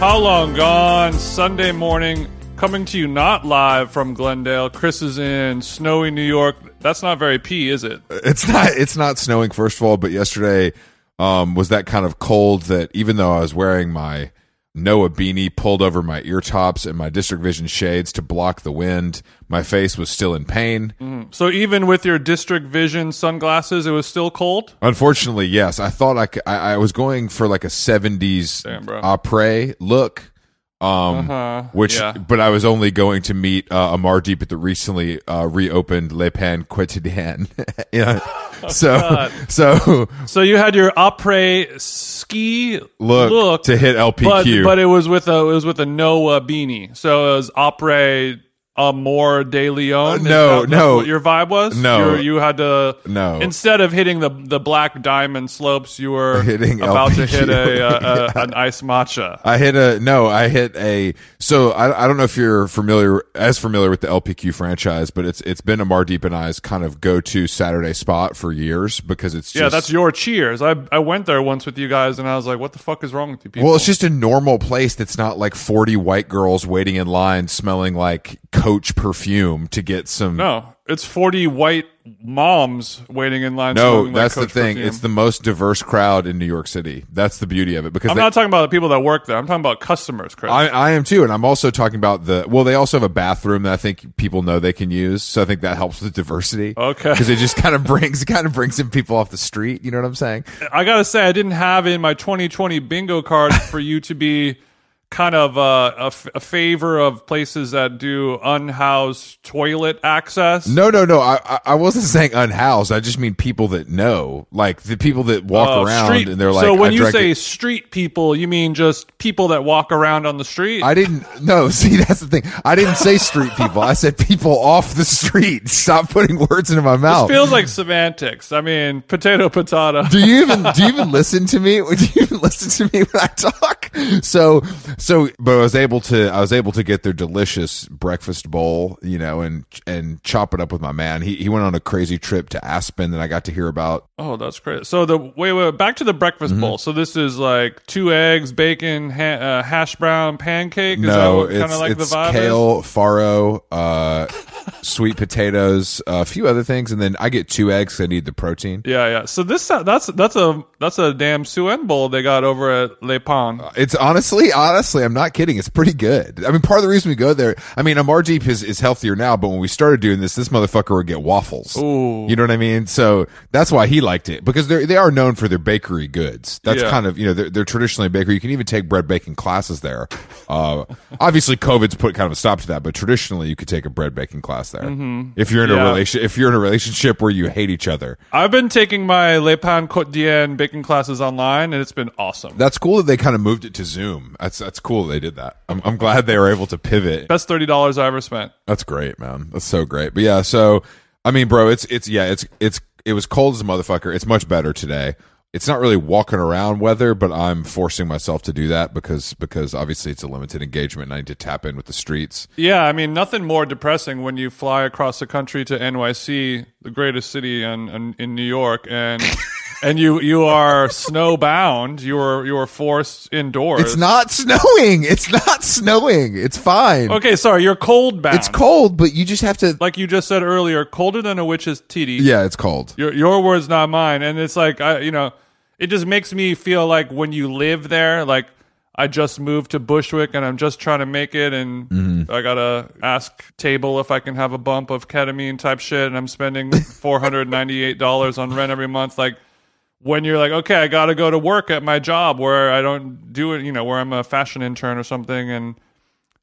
How Long Gone, Sunday morning, coming to you not live from Glendale. Chris is in snowy New York. That's not very P, is it? It's not. It's not snowing. First of all, but yesterday um, was that kind of cold that even though I was wearing my Noah beanie pulled over my ear tops and my District Vision shades to block the wind, my face was still in pain. So even with your District Vision sunglasses, it was still cold? Unfortunately, yes. I thought I, c- I- I was going for like a 70s Damn, après look. Um, Uh-huh. which, Yeah. but I was only going to meet uh, Amar Deep at the recently uh, reopened Le Pain Quotidien. yeah. So, Oh, God. so So you had your après ski look, look to hit but, LPQ. but it was with a it was with a Noah beanie. So it was après Amor de Leon. Uh, no, that- no. what your vibe was. No. you you had to No. Instead of hitting the the black diamond slopes, you were Hitting about to hit a, a, a an ice matcha. I hit a no. I hit a. So I, I don't know if you're familiar as familiar with the LPQ franchise, but it's it's been Amar Deep and I's kind of go to Saturday spot for years because it's just, Yeah, that's your cheers. I I went there once with you guys, and I was like, "What the fuck is wrong with you people?" Well, it's just a normal place that's not like 40 white girls waiting in line smelling like Coach perfume to get some. no, it's forty white moms waiting in line. No, like that's the thing. perfume. It's the most diverse crowd in New York City. That's the beauty of it because I'm they- not talking about the people that work there. I'm talking about customers, Chris. I, I am too, and I'm also talking about the. Well, they also have a bathroom that I think people know they can use, so I think that helps with diversity. Okay. because it just kind of brings kind of brings in people off the street. You know what I'm saying? I gotta say, I didn't have in my 2020 bingo card for you to be kind of uh, a, f- a favor of places that do unhoused toilet access. No, no, no. I I- wasn't saying unhoused. I just mean people that know, like the people that walk Uh, around street- and they're like. so when you say it- street people, you mean just people that walk around on the street? I didn't. No, see, that's the thing. I didn't say street people. I said people off the street. Stop putting words into my mouth. It feels like semantics. I mean, potato, potato. do you even do you even listen to me? Do you even listen to me when I talk? So so, but I was able to I was able to get their delicious breakfast bowl, you know, and and chop it up with my man. He he went on a crazy trip to Aspen that I got to hear about. Oh, that's great. So the wait, wait, back to the breakfast Mm-hmm. bowl. So this is like two eggs, bacon, ha- uh, hash brown, pancake. Is that no, what kind it's of like it's the vibe is? kale, farro, uh, sweet potatoes, a few other things, and then I get two eggs. I need the protein. Yeah, yeah. So this that's that's a that's a damn suen bowl they got over at Le Pan. It's honestly, honestly, I'm not kidding. It's pretty good. I mean, part of the reason we go there, I mean, Amar Deep is, is healthier now, but when we started doing this, this motherfucker would get waffles. Ooh. You know what I mean? So that's why he liked it because they they are known for their bakery goods. That's Yeah. kind of, you know, they're, they're traditionally a bakery. You can even take bread baking classes there. Uh, obviously COVID's put kind of a stop to that, but traditionally you could take a bread baking class there. If you're in Mm-hmm. Yeah. a relation, if you're in a relationship where you hate each other. I've been taking my Le Pan d'Ienne baking classes online, and it's been awesome. That's cool that they kind of moved it to Zoom. That's, that's cool they did that. I'm, I'm glad they were able to pivot. Best thirty dollars I ever spent. That's great, man. That's so great. But yeah, so I mean, bro, it's it's yeah, it's it's it was cold as a motherfucker. It's much better today. It's not really walking around weather, but I'm forcing myself to do that because because obviously it's a limited engagement and I need to tap in with the streets. Yeah, I mean nothing more depressing when you fly across the country to NYC, the greatest city in in, in New York, and and you you are snowbound. You are you are forced indoors. It's not snowing. It's not snowing. It's fine. Okay, sorry, you're cold bound. It's cold, but you just have to Like you just said earlier, colder than a witch's titty. Yeah, it's cold. Your your words, not mine. And it's like I, you know, it just makes me feel like when you live there, like I just moved to Bushwick and I'm just trying to make it, and Mm-hmm. I gotta ask table if I can have a bump of ketamine type shit, and I'm spending four hundred ninety eight dollars on rent every month. Like when you're like, okay, I gotta go to work at my job where I don't do it, you know, where I'm a fashion intern or something, and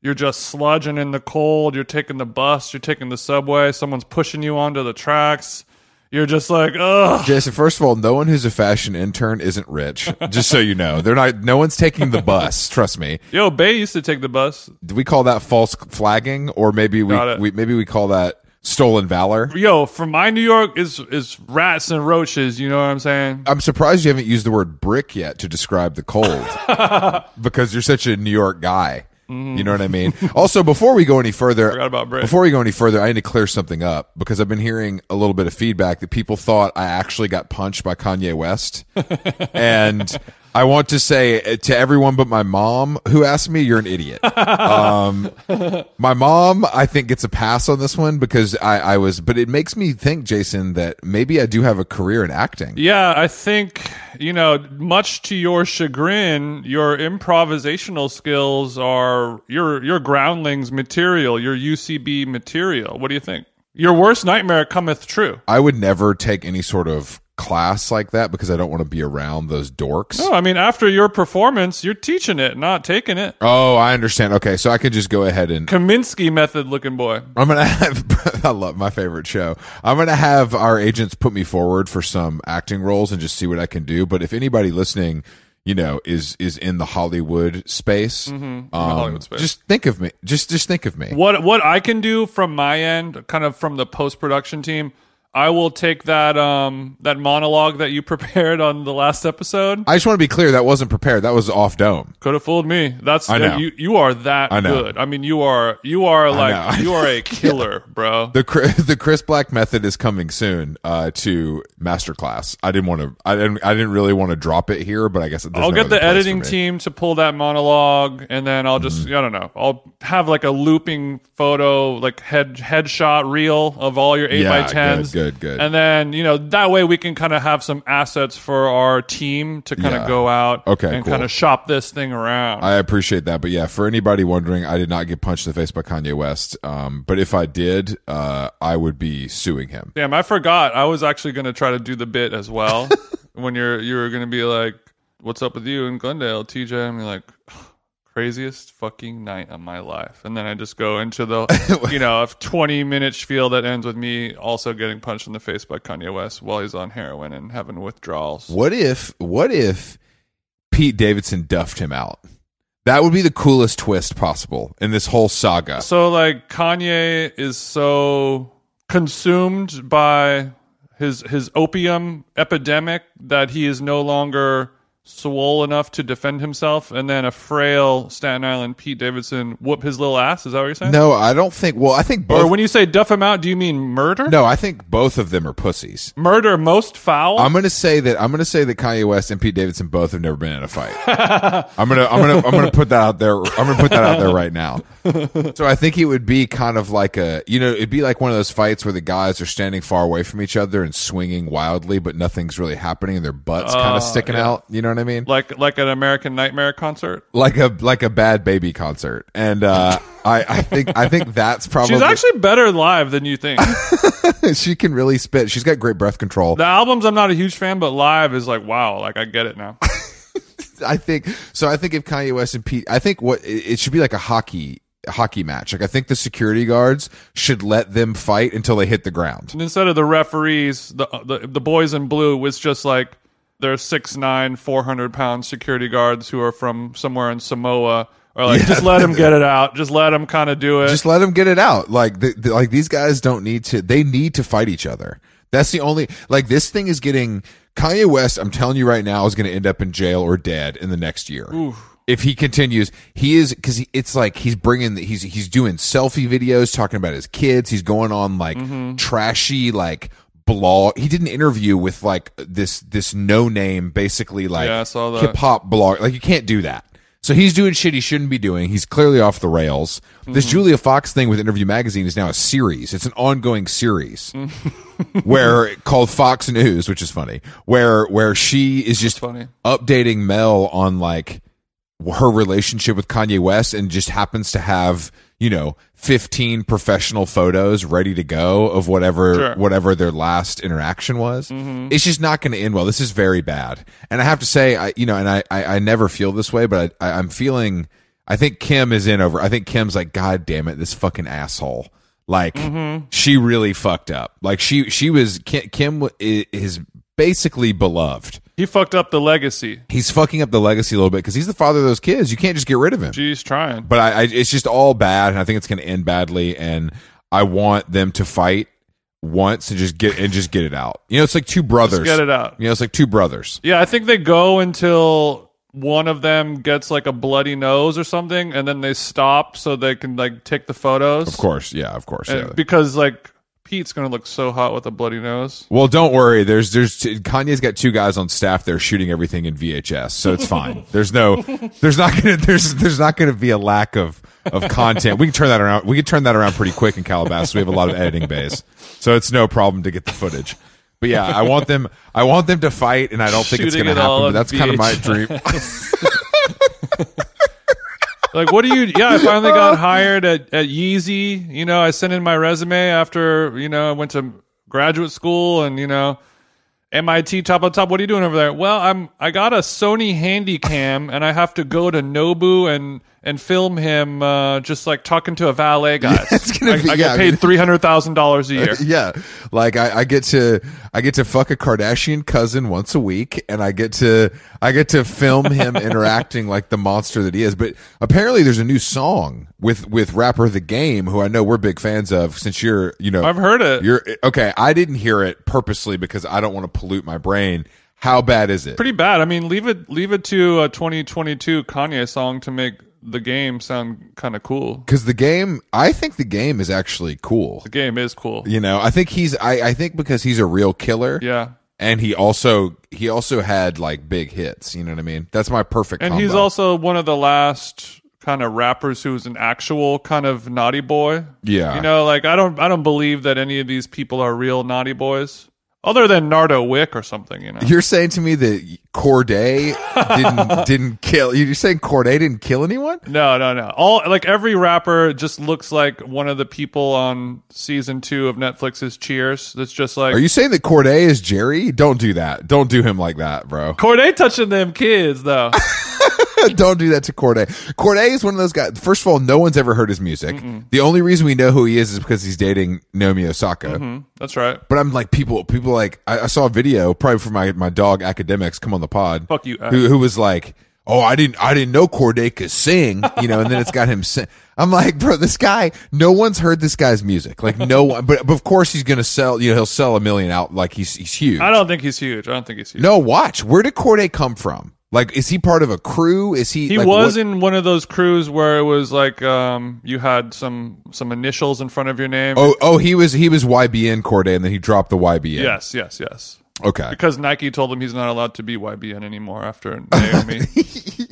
you're just sludging in the cold. You're taking the bus. You're taking the subway. Someone's pushing you onto the tracks. You're just like, ugh. Jason, first of all, no one who's a fashion intern isn't rich. Just so you know, they're not. No one's taking the bus. Trust me. Yo, Bay used to take the bus. Do we call that false flagging, or maybe we, we maybe we call that stolen valor? Yo, from my New York is is rats and roaches. You know what I'm saying? I'm surprised you haven't used the word brick yet to describe the cold, because you're such a New York guy. You know what I mean? also, before we go any further, Forgot about Brit. before we go any further, I need to clear something up because I've been hearing a little bit of feedback that people thought I actually got punched by Kanye West, and I want to say to everyone but my mom who asked me, "You're an idiot." um, my mom, I think, gets a pass on this one because I, I was, but it makes me think, Jason, that maybe I do have a career in acting. Yeah, I think, you know, much to your chagrin, your improvisational skills are your your groundlings material, your UCB material. What do you think? Your worst nightmare cometh true. I would never take any sort of class like that because I don't want to be around those dorks. No, I mean after your performance, you're teaching it, not taking it. Oh, I understand. Okay, so I could just go ahead and Kaminsky method looking boy. I'm gonna have I love my favorite show. I'm gonna have our agents put me forward for some acting roles and just see what I can do. But if anybody listening, you know, is is in the Hollywood space, um, Hollywood space. just think of me. Just just think of me. What what I can do from my end, kind of from the post production team, I will take that um that monologue that you prepared on the last episode. I just want to be clear that wasn't prepared. That was off dome. Could have fooled me. That's I know. you. You are that I know. good. I mean, you are you are like you are a killer, bro. The Chris, the Chris Black method is coming soon uh, to Masterclass. I didn't want to. I didn't. I didn't really want to drop it here, but I guess I'll no get the editing team to pull that monologue, and then I'll just Mm-hmm. I don't know. I'll have like a looping photo, like head headshot reel of all your eight Yeah, by tens. Good, good. And then you know that way we can kind of have some assets for our team to kind of Yeah. go out, Okay, and cool. kind of shop this thing around. I appreciate that, but yeah, for anybody wondering, I did not get punched in the face by Kanye West. Um, but if I did, uh, I would be suing him. Damn, I forgot. I was actually going to try to do the bit as well. when you're you were going to be like, "What's up with you in Glendale, TJ?" You're like, "Craziest fucking night of my life." And then I just go into the you know a 20 minute spiel that ends with me also getting punched in the face by Kanye West while he's on heroin and having withdrawals. What if? What if Pete Davidson duffed him out? That would be the coolest twist possible in this whole saga. So like Kanye is so consumed by his his opium epidemic that he is no longer swole enough to defend himself, and then a frail Staten Island Pete Davidson whoop his little ass. Is that what you're saying? No, I don't think. Well, I think both. Or when you say duff him out, do you mean murder? no, I think both of them are pussies. Murder most foul. I'm gonna say that I'm gonna say that Kanye West and Pete Davidson both have never been in a fight. I'm gonna I'm gonna I'm gonna put that out there. I'm gonna put that out there right now. So I think it would be kind of like a you know it'd be like one of those fights where the guys are standing far away from each other and swinging wildly, but nothing's really happening and their butts kind of uh, sticking out. You know what I mean? like like an American Nightmare concert. Like a like a Bhad Bhabie concert. And uh, I I think I think that's probably She's actually better live than you think. she can really spit. She's got great breath control. the albums I'm not a huge fan, but live is like wow, like I get it now. I think so. I think if Kanye West and Pete, I think what it should be like a hockey hockey match. Like I think the security guards should let them fight until they hit the ground. And instead of the referees, the, the the boys in blue was just like they're six nine, four hundred pound security guards who are from somewhere in Samoa. Or like, just let them get it out. Just let them kind of do it. Just let them get it out. Like the, the- like these guys don't need to. They need to fight each other. That's the only like this thing is getting Kanye West. I'm telling you right now is going to end up in jail or dead in the next year. If he continues, he is because it's like he's bringing the, he's he's doing selfie videos talking about his kids. He's going on like mm-hmm. trashy like blog. He did an interview with like this this no name basically like Yeah, I saw that. hip hop blog. Like you can't do that. So he's doing shit he shouldn't be doing. He's clearly off the rails. This Mm-hmm. Julia Fox thing with Interview Magazine is now a series. It's an ongoing series where called Fox News, which is funny, where where she is just funny. updating Mel on like her relationship with Kanye West and just happens to have, you know, 15 professional photos ready to go of whatever Sure. whatever their last interaction was. Mm-hmm. It's just not going to end well. This is very bad. And I have to say I you know, and I I, I never feel this way, but I, I I'm feeling I think Kim is in over. I think Kim's like god damn it, this fucking asshole. Like Mm-hmm. she really fucked up. Like she she was Kim, Kim is basically beloved he fucked up the legacy. he's fucking up the legacy a little bit because he's the father of those kids. You can't just get rid of him. She's trying. But I, I it's just all bad, and I think it's going to end badly. And I want them to fight once and just get and just get it out. You know, it's like two brothers. get it out. You know, it's like two brothers. Yeah, I think they go until one of them gets like a bloody nose or something, and then they stop so they can like take the photos. Of course, yeah, of course. Yeah. because like Pete's gonna look so hot with a bloody nose. Well, don't worry. There's there's Kanye's got two guys on staff there shooting everything in VHS, so it's fine. There's no there's not gonna there's there's not gonna be a lack of of content. We can turn that around. We can turn that around pretty quick in Calabasas. We have a lot of editing bays, so it's no problem to get the footage. But yeah, I want them. I want them to fight, and I don't think it's going to it happen. But that's kind of my dream. Like, what do you? Yeah, I finally got hired at at Yeezy. You know, I sent in my resume after you know I went to graduate school and you know MIT top on top. What are you doing over there? Well, I'm I got a Sony Handycam and I have to go to Nobu and and film him uh, just like talking to a valet guy. it's gonna I, be- I yeah, get paid three hundred thousand dollars a year. yeah, like I, I get to I get to fuck a Kardashian cousin once a week, and I get to I get to film him interacting like the monster that he is. But apparently, there's a new song with with rapper The Game, who I know we're big fans of. Since you're you know I've heard it. you're okay. I didn't hear it purposely because I don't want to pollute my brain. How bad is it? Pretty bad. I mean, leave it leave it to a 2022 Kanye song to make the game sound kind of cool. Because the game, I think the game is actually cool. The game is cool. You know, I think he's I, I think because he's a real killer. Yeah. and he also he also had like big hits. You know what I mean? That's my perfect. And he's also one of the last kind of rappers who's an actual kind of naughty boy. Yeah. You know, like I don't I don't believe that any of these people are real naughty boys. Other than Nardo Wick or something, you know. You're saying to me that Cordae didn't didn't kill? You're saying Cordae didn't kill anyone? No, no, no. All like every rapper just looks like one of the people on season 2 of Netflix's Cheers. That's just like Are you saying that Cordae is Jerry? Don't do that. Don't do him like that, bro. Cordae touching them kids though. Don't do that to Cordae. Cordae is one of those guys. First of all, no one's ever heard his music. The only reason we know who he is is because he's dating Naomi Osaka. Hmm, That's right. But I'm like people. People like I, I saw a video probably for my my dog academics come on the pod. Fuck you. Who, who was like, oh, I didn't I didn't know Cordae could sing, you know, and then it's got him sing. I'm like, bro, this guy. No one's heard this guy's music. Like no one. But, but of course he's gonna sell. You know, he'll sell a million out. Like he's he's huge. I don't think he's huge. I don't think he's huge. No, watch. Where did Cordae come from? Like, is he part of a crew? Is he? He like, was what- in one of those crews where it was like um, you had some some initials in front of your name. Oh, oh, he was he was YBN Cordae, and then he dropped the YBN. Yes, yes, yes. Okay. Because Nike told him he's not allowed to be YBN anymore after Naomi.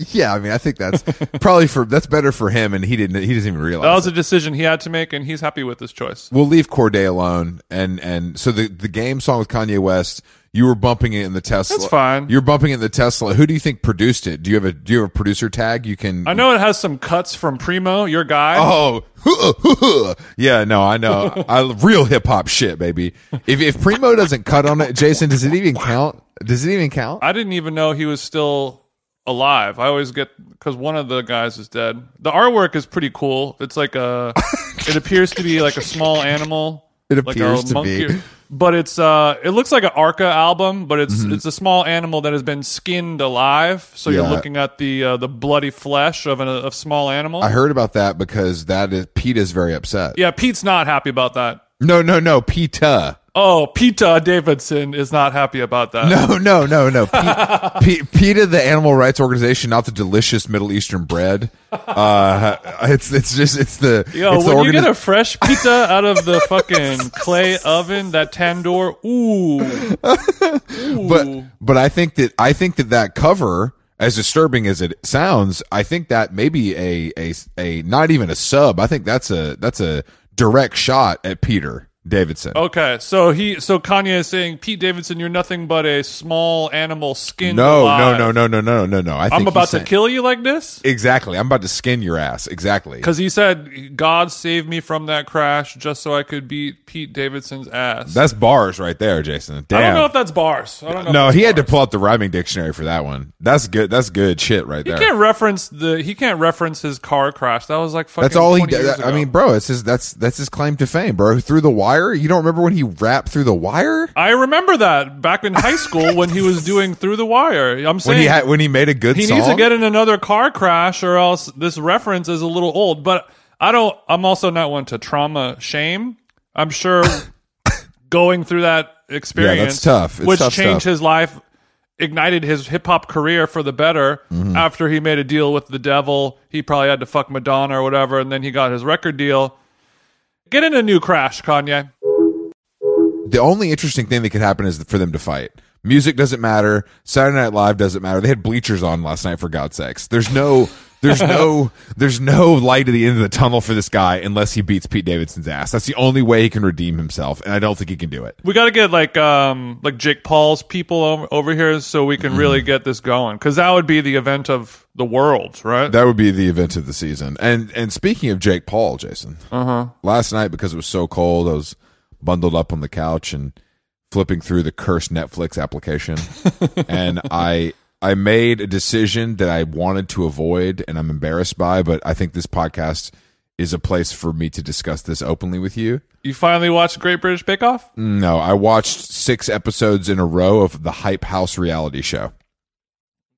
Yeah, I mean, I think that's probably for that's better for him, and he didn't he doesn't even realize. that it. was a decision he had to make, and he's happy with his choice. we'll leave Cordae alone, and and so the the game song with Kanye West, you were bumping it in the Tesla. That's fine. You're bumping it in the Tesla. Who do you think produced it? Do you have a do you have a producer tag? You can. I know it has some cuts from Primo, your guy. Oh, yeah, no, I know. I real hip hop shit, baby. If if Primo doesn't cut on it, Jason, does it even count? Does it even count? I didn't even know he was still alive. I always get because one of the guys is dead. The artwork is pretty cool. It's like a. it appears to be like a small animal. It like appears a to monkey. be. But it's uh, it looks like an Arca album, but it's Mm-hmm. it's a small animal that has been skinned alive. So you're looking at the uh, the bloody flesh of an, a small animal. I heard about that because that is Pete is very upset. yeah, Pete's not happy about that. No, no, no, Peta. Oh, Peta Davidson is not happy about that. No, no, no, no. P- P- PETA, the animal rights organization, not the delicious Middle Eastern bread. Uh, it's it's just it's the Yo, it's the when you get a fresh pita out of the fucking clay oven, that tandoor, ooh, ooh. but but I think that I think that that cover, as disturbing as it sounds, I think that maybe a a a not even a sub. I think that's a that's a direct shot at Peter Davidson. okay, so he, so Kanye is saying, Pete Davidson, you're nothing but a small animal skinned no, alive. no, no, no, no, no, no, no. I think I'm about to kill you like this Exactly. I'm about to skin your ass. Exactly. because he said, "God saved me from that crash just so I could beat Pete Davidson's ass." That's bars right there, Jason. Damn. I don't know if that's bars. I don't know. no, he had to pull out the rhyming dictionary for that one. That's good. That's good shit right there. He can't reference the. He can't reference his car crash. That was like fucking. That's all he 20 did. years I mean, bro, it's his. That's that's his claim to fame, bro. Through the wire. You don't remember when he rapped through the wire? I remember that back in high school when he was doing Through the Wire. I'm saying When he had when he made a good he song. needs to get in another car crash, or else this reference is a little old. But I don't. I'm also not one to trauma shame. I'm sure going through that experience, tough. It's which tough changed stuff. his life ignited his hip hop career for the better Mm-hmm. after he made a deal with the devil. He probably had to fuck Madonna or whatever, and then he got his record deal. Get in a new crash, Kanye. the only interesting thing that could happen is for them to fight. Music doesn't matter. Saturday Night Live doesn't matter. They had bleachers on last night for God's sakes. There's no, there's no, there's no light at the end of the tunnel for this guy unless he beats Pete Davidson's ass. That's the only way he can redeem himself, and I don't think he can do it. We got to get like um like Jake Paul's people over here so we can really Mm-hmm. get this going because that would be the event of the world, right? That would be the event of the season. And and speaking of Jake Paul, Jason, uh-huh. last night because it was so cold, I was bundled up on the couch and flipping through the cursed Netflix application, and I I made a decision that I wanted to avoid, and I'm embarrassed by, but I think this podcast is a place for me to discuss this openly with you. you finally watched Great British Bake Off? No, I watched six episodes in a row of the Hype House reality show.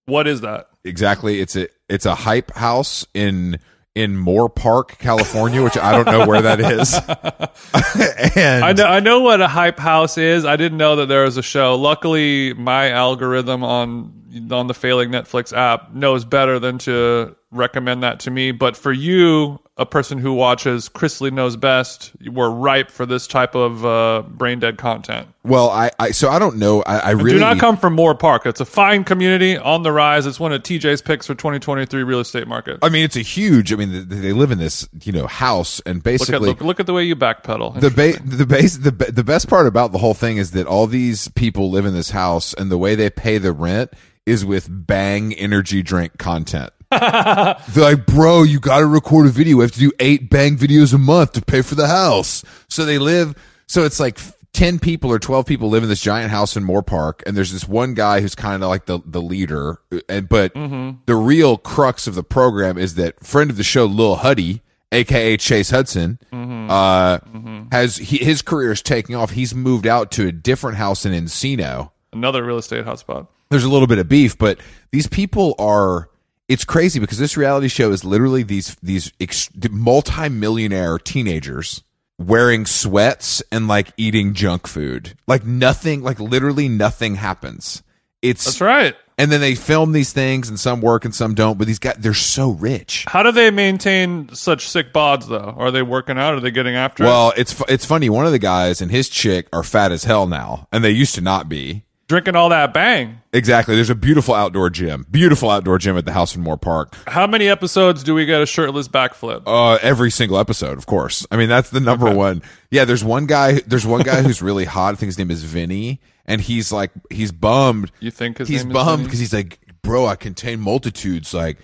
What is that? Exactly. It's a it's a hype house in in Moorpark, California, which I don't know where that is. and I know I know what a hype house is. I didn't know that there was a show. Luckily, my algorithm on on the failing Netflix app knows better than to recommend that to me. But for you, a person who watches Chrisley knows best, we're ripe for this type of uh, brain dead content. well, I, I so I don't know. I, I really Do not come from Moorpark. It's a fine community on the rise. It's one of TJ's picks for 2023 real estate market. I mean, it's a huge. I mean, they, live in this you know house, and Look at basically look, look at the way you backpedal. the ba- the base the the best part about the whole thing is that all these people live in this house, and the way they pay the rent is with Bang energy drink content. They're like, bro, you got to record a video. We have to do eight Bang videos a month to pay for the house. So they live. So it's like. 10 people or 12 people live in this giant house in Moorpark and there's this one guy who's kind of like the the leader uh, and but mm-hmm. the real crux of the program is that friend of the show Lil Huddy aka Chase Hudson mm-hmm. uh mm-hmm. has he, his career is taking off he's moved out to a different house in Encino Another real estate hotspot. there's a little bit of beef, but these people are. It's crazy because this reality show is literally these these ex, multi-millionaire teenagers wearing sweats and like eating junk food. Like nothing, like literally nothing happens. It's That's right. and then they film these things and some work and some don't. But these guys, they're so rich. How do they maintain such sick bods though? Are they working out? Are they getting after it? Well, it's it's funny. One of the guys and his chick are fat as hell now, and they used to not be. Drinking all that bang. Exactly. There's a beautiful outdoor gym, beautiful outdoor gym at the house in Moorpark. How many episodes do we get a shirtless backflip? Uh, every single episode, of course. I mean, that's the number one. Yeah, there's one guy. There's one guy who's really hot. I think his name is Vinny, and he's like, he's bummed. You think his he's bummed because he's like, bro, I contain multitudes. Like,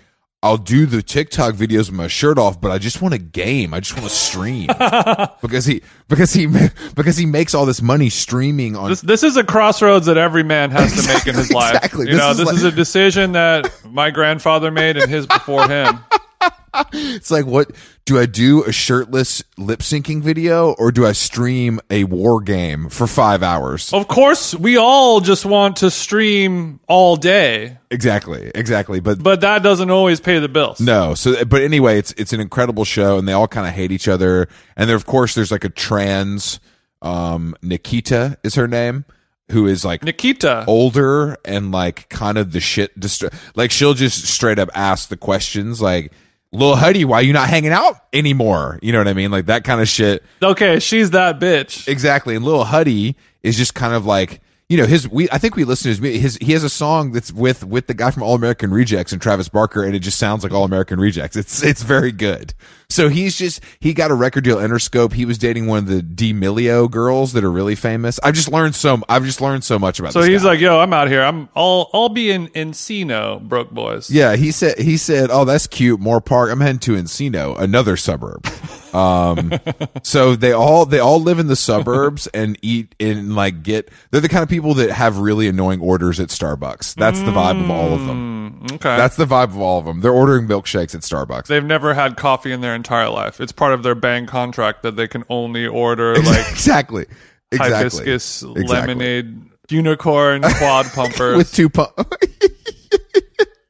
I'll do the TikTok videos with my shirt off, but I just want a game. I just want to stream because he because he because he makes all this money streaming on. This this is a crossroads that every man has to make in his life. Exactly. You This know, is this like- is a decision that my grandfather made and his before him. It's like, what do I do? A shirtless lip syncing video, or do I stream a war game for five hours? Of course, we all just want to stream all day, Exactly, exactly. But but that doesn't always pay the bills. No. So, but anyway, it's it's an incredible show, and they all kind of hate each other. And there, of course, there's like a trans, um, Nikita is her name, who is like Nikita. older and like kind of the shit. Dist- like she'll just straight up ask the questions, like, "Lil Huddy, why you not hanging out anymore?" You know what I mean? Like that kind of shit. Okay, she's that bitch. Exactly. And Lil Huddy is just kind of like you know his we I think we listened to his his he has a song that's with with the guy from All American Rejects and Travis Barker and it just sounds like All American Rejects. It's it's very good. So he's just he got a record deal Interscope. He was dating one of the D'Amelio girls that are really famous. I've just learned so I've just learned so much about So he's guy. like, "Yo, I'm out here. I'm I'll I'll be in Encino, broke boys." Yeah, he said he said, "Oh, that's cute, Moorpark. I'm heading to Encino, another suburb." Um, so they all they all live in the suburbs and eat and like get. They're the kind of people that have really annoying orders at Starbucks. That's the vibe of all of them. Mm, Okay. That's the vibe of all of them. They're ordering milkshakes at Starbucks. They've never had coffee in their entire life. It's part of their bang contract that they can only order like exactly, exactly, hibiscus Exactly. lemonade unicorn quad pumpers. with two pu-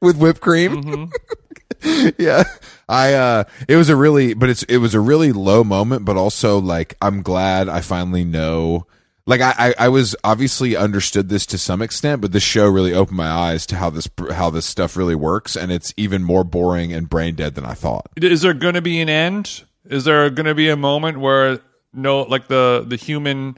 with whipped cream. Mm-hmm. yeah. I uh it was a really but it's it was a really low moment but also like I'm glad I finally know like I, I, I was obviously understood this to some extent, but this show really opened my eyes to how this how this stuff really works, and it's even more boring and brain dead than I thought. Is there going to be an end? Is there going to be a moment where no, like the the human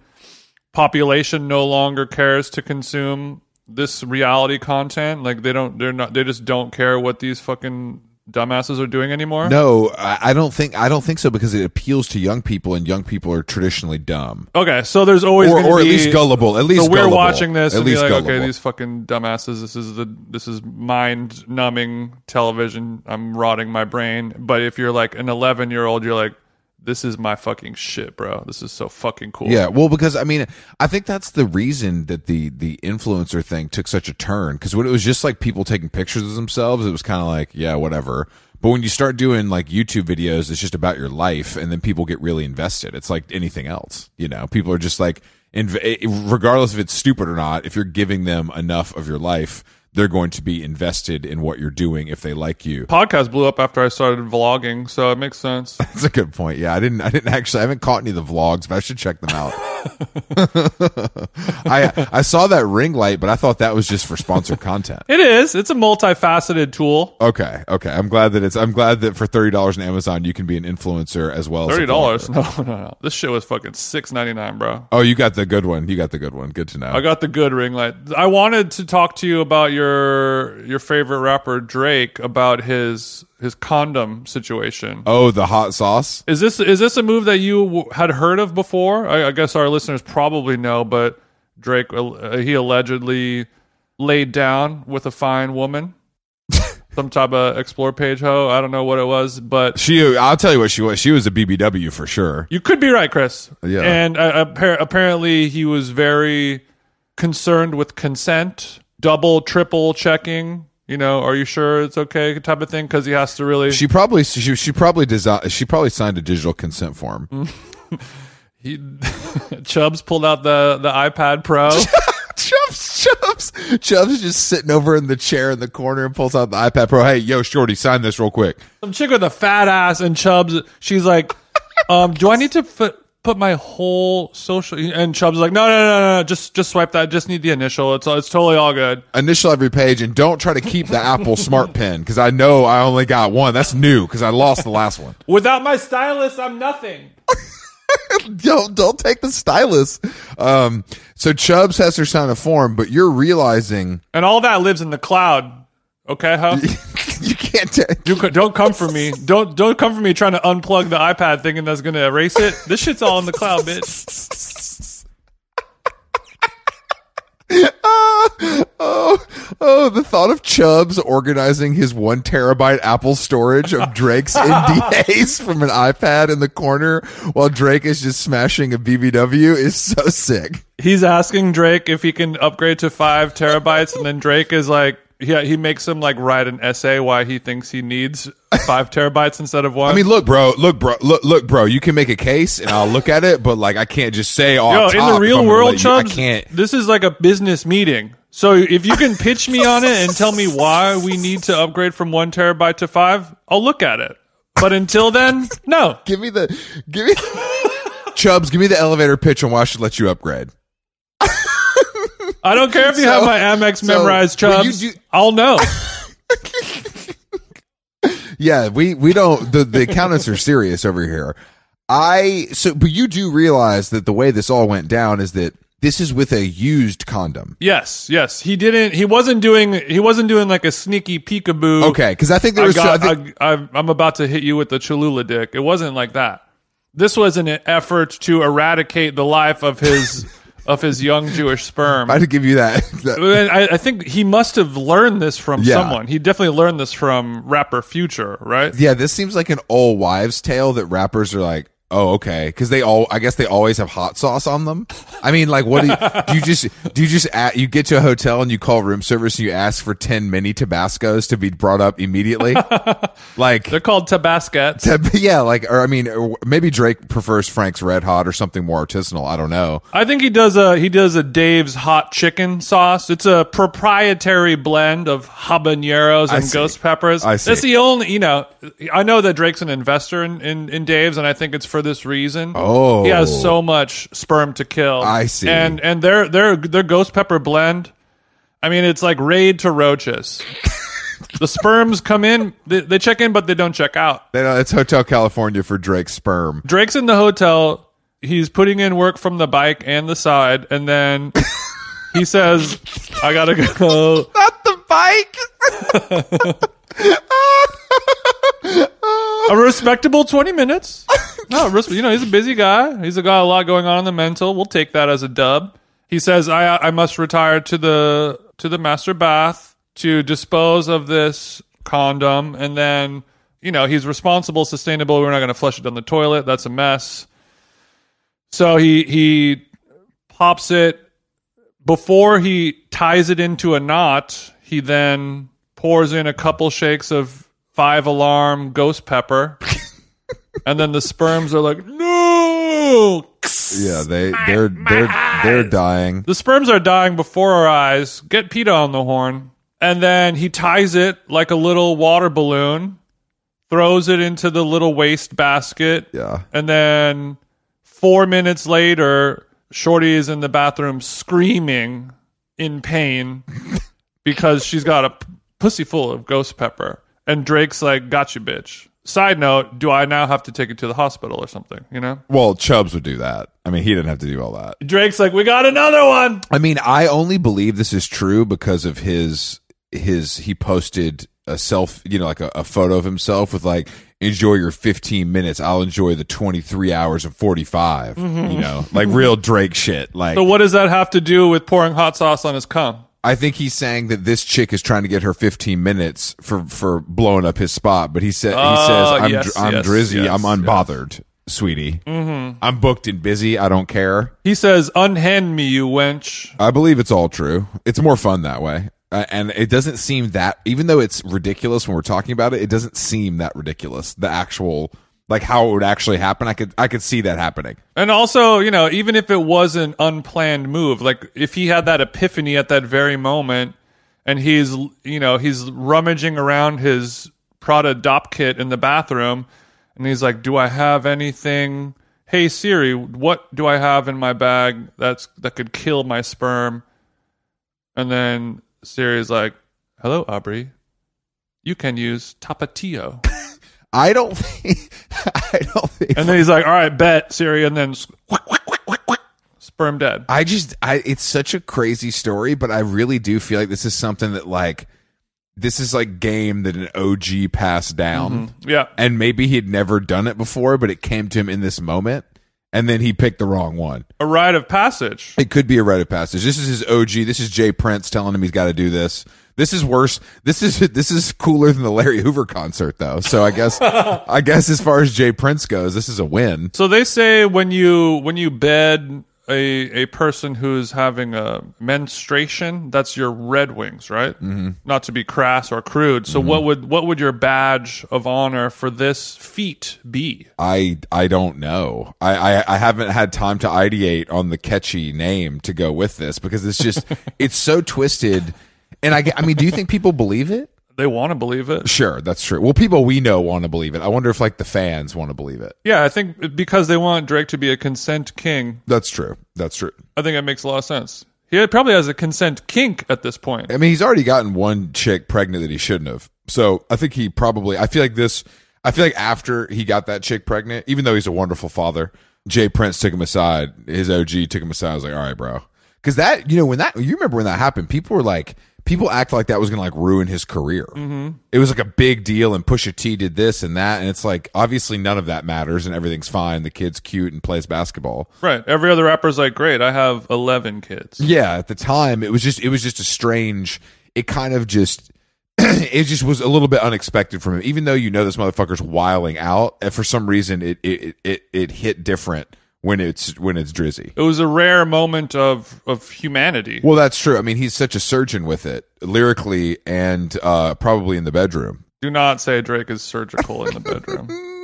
population no longer cares to consume this reality content? Like they don't, they're not, they just don't care what these fucking dumbasses are doing anymore. No, I, don't think I don't think so because it appeals to young people, and young people are traditionally dumb, Okay, so there's always or, or at be- least gullible. At least So we're gullible. watching this At and be like, gullible. okay, these fucking dumbasses. This is the this is mind numbing television. I'm rotting my brain. But if you're like an 11 year old, you're like, this is my fucking shit, bro. This is so fucking cool. Yeah, well, because I mean, I think that's the reason that the the influencer thing took such a turn. Because when it was just like people taking pictures of themselves, it was kind of like, yeah, whatever. But when you start doing like YouTube videos, it's just about your life, and then people get really invested. It's like anything else, you know. People are just like, eh, regardless if it's stupid or not, if you're giving them enough of your life, they're going to be invested in what you're doing if they like you. Podcast blew up after I started vlogging, so it makes sense. That's a good point. Yeah, I didn't. I didn't actually. I haven't caught any of the vlogs, but I should check them out. I I saw that ring light, but I thought that was just for sponsored content. It is. It's a multifaceted tool. Okay, okay. I'm glad that it's. I'm glad that for thirty dollars on Amazon, you can be an influencer as well. as Thirty dollars? vlogger. No, no, no. This shit was fucking six ninety nine, bro. Oh, you got the good one. You got the good one. Good to know. I got the good ring light. I wanted to talk to you about your your favorite rapper Drake about his his condom situation. oh, the hot sauce. Is this is this a move that you w- had heard of before? I, I guess our listeners probably know, but Drake uh, he allegedly laid down with a fine woman, some type of explore page hoe. I don't know what it was, but She. I'll tell you what she was. She was a BBW for sure. you could be right, Chris. Yeah. And uh, appar- apparently he was very concerned with consent, double, triple checking. You know, are you sure it's okay? Type of thing because he has to really. She probably. She. She probably desi- She probably signed a digital consent form. he, Chubbs pulled out the the iPad Pro. Chubbs, Chubbs, Chubbs just sitting over in the chair in the corner and pulls out the iPad Pro. Hey, yo, Shorty, sign this real quick. some chick with a fat ass and Chubbs. She's like, um, do I need to f- put my whole social? And Chubbs like, no, no, no, no, no, just just swipe that. Just need the initial. It's it's totally all good. Initial every page, and don't try to keep the Apple Smart Pen because I know I only got one. That's new because I lost the last one. Without my stylus, I'm nothing. don't don't take the stylus. Um, so Chubbs has her sign a form, but you're realizing And all that lives in the cloud. Okay, huh? Can't. ta- You don't come for me. Don't don't come for me trying to unplug the iPad thinking that's gonna erase it. This shit's all in the cloud, bitch. Oh, oh, oh, the thought of Chubbs organizing his one terabyte Apple storage of Drake's NDAs from an iPad in the corner while Drake is just smashing a BBW is so sick. He's asking Drake if he can upgrade to five terabytes, and then Drake is like, yeah, he makes him like write an essay why he thinks he needs five terabytes instead of one. I mean, look, bro, look, bro, look, look, bro. You can make a case, and I'll look at it, but like, I can't just say off Yo, top in the real world, you- I can't. this is like a business meeting. So if you can pitch me on it and tell me why we need to upgrade from one terabyte to five, I'll look at it. But until then, no. Give me the, give me, Chubbs. give me the elevator pitch on why I should let you upgrade. I don't care if you have my Amex so memorized, Chubbs. do- I'll know. Yeah, we we don't. The the accountants are serious over here. I so, but you do realize that the way this all went down is that this is with a used condom. Yes, yes. He didn't. He wasn't doing. He wasn't doing like a sneaky peekaboo. Okay, because I think there was. I got. think, I, I, I'm about to hit you with the Cholula dick. It wasn't like that. This was an effort to eradicate the life of his of his young Jewish sperm. I'd give you that. that- I, I think he must have learned this from Yeah. someone. He definitely learned this from rapper Future, right? yeah, this seems like an old wives' tale that rappers are like, oh, okay, because they all. I guess they always have hot sauce on them. I mean, like, what do you do? You just do you just at, you get to a hotel and you call room service and you ask for ten mini Tabascos to be brought up immediately, like. They're called Tabascats. yeah, like, or I mean, or maybe Drake prefers Frank's Red Hot or something more artisanal. I don't know. I think he does a he does a Dave's hot chicken sauce. It's a proprietary blend of habaneros and ghost peppers. I see. That's the only you know. I know that Drake's an investor in, in in Dave's, and I think it's for for this reason. Oh. he has oh. so much sperm to kill. I see. And and their their their ghost pepper blend. I mean, it's like raid to roaches. the sperms come in, they, they check in, but they don't check out. They know it's Hotel California for Drake's sperm. Drake's in the hotel. He's putting in work from the bike and the side, and then he says, "I gotta go." Not the bike. A respectable twenty minutes. No, res- you know he's a busy guy. He's got a lot going on in the mental. We'll take that as a dub. He says, "I I must retire to the to the master bath to dispose of this condom," and then you know he's responsible, sustainable. We're not going to flush it down the toilet. That's a mess. So he he pops it before he ties it into a knot. He then pours in a couple shakes of five alarm ghost pepper, and then the sperms are like no. Yeah, they they're they're they're dying. The sperms are dying before our eyes. Get PETA on the horn. And then he ties it like a little water balloon, throws it into the little waste basket. Yeah. And then four minutes later, Shorty is in the bathroom screaming in pain because she's got a p- pussy full of ghost pepper. And Drake's like, got you, bitch. Side note, do I now have to take it to the hospital or something? You know? Well, Chubbs would do that. I mean, he didn't have to do all that. Drake's like, we got another one. I mean, I only believe this is true because of his his he posted a self, you know, like a, a photo of himself with like enjoy your 15 minutes. I'll enjoy the 23 hours and 45. Mm-hmm. You know, like real Drake shit. Like So what does that have to do with pouring hot sauce on his cum? I think he's saying that this chick is trying to get her 15 minutes for for blowing up his spot, but he said he Oh, says I'm yes, dr- I'm yes, drizzy, yes, I'm unbothered, sweetie. Mm-hmm. I'm booked and busy. I don't care. He says, "Unhand me, you wench." I believe it's all true. It's more fun that way. Uh, and it doesn't seem that, even though it's ridiculous when we're talking about it, it doesn't seem that ridiculous. The actual, like how it would actually happen, I could, I could see that happening. And also, you know, even if it was an unplanned move, like if he had that epiphany at that very moment, and he's, you know, he's rummaging around his Prada Dopp kit in the bathroom, and he's like, "Do I have anything?" Hey Siri, what do I have in my bag that's that could kill my sperm? And then Siri's like, "Hello, Aubrey. You can use Tapatio." I don't think, I don't think, And then he's like, "All right, bet Siri," and then sperm dead. I just, I, it's such a crazy story, but I really do feel like this is something that like, this is like game that an OG passed down. Mm-hmm. Yeah, And maybe he'd never done it before, but it came to him in this moment. And then he picked the wrong one. a rite of passage. It could be a rite of passage. This is his OG. This is J. Prince telling him he's got to do this. This is worse. This is this is cooler than the Larry Hoover concert, though. So I guess I guess as far as J. Prince goes, this is a win. So they say when you when you bed a a person who's having a menstruation, that's your Red Wings, right? Mm-hmm. Not to be crass or crude. So what would what would your badge of honor for this feat be? I I don't know. I, I I haven't had time to ideate on the catchy name to go with this because it's just it's so twisted. And I I mean, do you think people believe it? They want to believe it. Sure, that's true. Well, people we know want to believe it. I wonder if like the fans want to believe it. Yeah, I think because they want Drake to be a consent king. That's true. That's true. I think it makes a lot of sense. He probably has a consent kink at this point. I mean, he's already gotten one chick pregnant that he shouldn't have. So I think he probably. I feel like this. I feel like after he got that chick pregnant, even though he's a wonderful father, J. Prince took him aside. His OG took him aside. I was like, all right, bro, because that you know when that you remember when that happened, people were like. People act like that was gonna like ruin his career. Mm-hmm. It was like a big deal, and Pusha T did this and that, and it's like obviously none of that matters, and everything's fine. The kid's cute and plays basketball. Right. Every other rapper's like, great, I have 11 kids. Yeah, at the time it was just it was just a strange. It kind of just it just was a little bit unexpected from him. Even though you know this motherfucker's wiling out, and for some reason it it it it hit different when it's when it's Drizzy. It was a rare moment of, of humanity. Well, that's true. I mean, he's such a surgeon with it lyrically and uh, probably in the bedroom. Do not say Drake is surgical in the bedroom.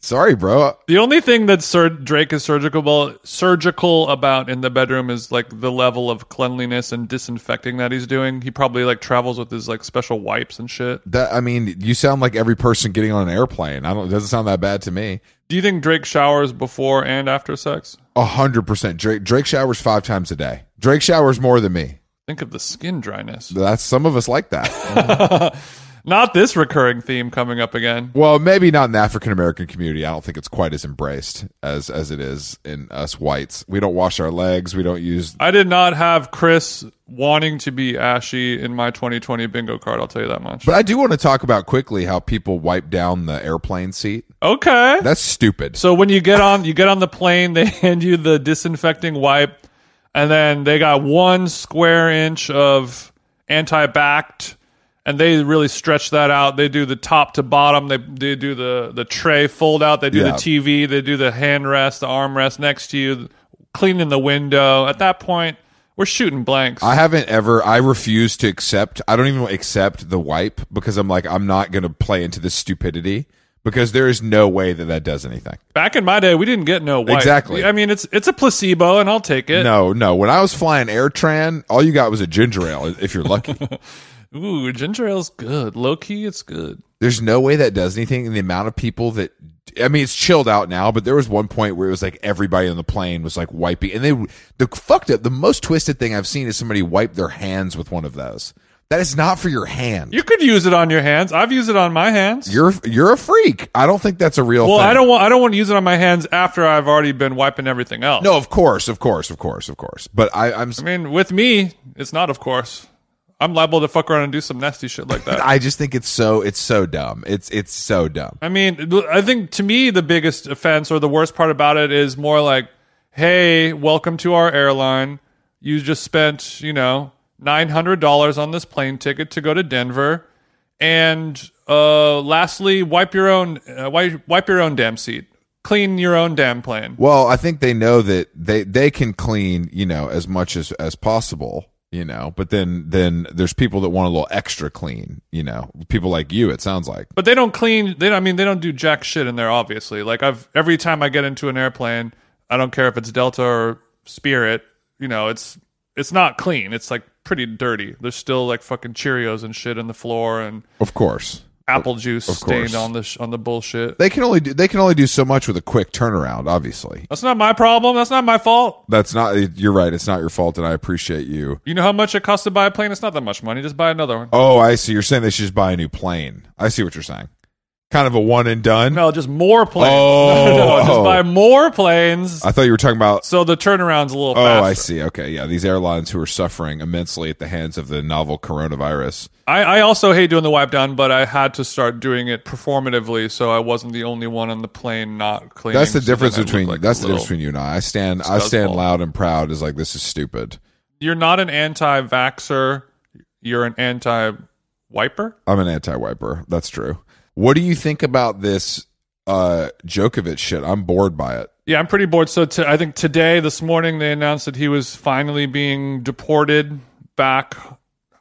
Sorry, bro. The only thing that Sir Drake is surgical surgical about in the bedroom is like the level of cleanliness and disinfecting that he's doing. He probably like travels with his like special wipes and shit. That I mean, you sound like every person getting on an airplane. I don't. It doesn't sound that bad to me. Do you think Drake showers before and after sex? A hundred percent. Drake Drake showers five times a day. Drake showers more than me. Think of the skin dryness. That's some of us like that. Not this recurring theme coming up again. well, maybe not in the African American community. I don't think it's quite as embraced as as it is in us whites. We don't wash our legs. We don't use. I did not have Chris wanting to be ashy in my 2020 bingo card. I'll tell you that much. But I do want to talk about quickly how people wipe down the airplane seat. okay. That's stupid. So when you get on, you get on the plane, they hand you the disinfecting wipe, and then they got one square inch of anti-backed, and they really stretch that out. They do the top to bottom. They they do the the tray fold out. They do Yeah. the TV. They do the hand rest, the arm rest next to you, cleaning the window. At that point, we're shooting blanks. I haven't ever. I refuse to accept. I don't even accept the wipe because I'm like I'm not going to play into this stupidity because there is no way that that does anything. Back in my day, we didn't get no wipe. Exactly. I mean, it's it's a placebo, and I'll take it. No, no. When I was flying AirTran, all you got was a ginger ale if you're lucky. Ooh, ginger ale's good. Low key, it's good. There's no way that does anything. And the amount of people that I mean, it's chilled out now, but there was one point where it was like everybody on the plane was like wiping, and they the fucked up. The most twisted thing I've seen is somebody wipe their hands with one of those. That is not for your hand. You could use it on your hands. I've used it on my hands. You're you're a freak. I don't think that's a real. well, thing. I don't want I don't want to use it on my hands after I've already been wiping everything else. No, of course, of course, of course, of course. But I, I'm. I mean with me, it's not. Of course, I'm liable to fuck around and do some nasty shit like that. I just think it's so it's so dumb. It's it's so dumb. I mean, I think to me the biggest offense or the worst part about it is more like, "Hey, welcome to our airline. You just spent, you know, nine hundred dollars on this plane ticket to go to Denver, and uh, lastly, wipe your own uh, wipe, wipe your own damn seat, clean your own damn plane." Well, I think they know that they they can clean you know as much as as possible. You know, but then then there's people that want a little extra clean. You know, people like you. It sounds like. But they don't clean. They, don't- I mean, they don't do jack shit in there. Obviously, like I've every time I get into an airplane, I don't care if it's Delta or Spirit. You know, it's it's not clean. It's like pretty dirty. There's still like fucking Cheerios and shit on the floor and Of course, apple juice stained on the sh- on the bullshit. they can only do they can only do so much with a quick turnaround. Obviously, That's not my problem. That's not my fault. that's not. You're right. It's not your fault, and I appreciate you. You know how much it costs to buy a plane? It's not that much money. Just buy another one. Oh, I see. You're saying they should just buy a new plane. I see what you're saying. Kind of a one and done. No, just more planes. Oh. no, no, just oh. buy more planes. I thought you were talking about So the turnaround's a little Oh, faster. I see. Okay, yeah, these airlines who are suffering immensely at the hands of the novel coronavirus. I, I also hate doing the wipe down, but I had to start doing it performatively, so I wasn't the only one on the plane not cleaning. That's the so difference between like that's the difference between you and I. I stand I stand loud and proud as like this is stupid. You're not an anti-vaxer. You're an anti-wiper. I'm an anti-wiper. That's true. What do you think about this uh Djokovic shit? I'm bored by it. Yeah, I'm pretty bored. So to, I think today, this morning, they announced that he was finally being deported back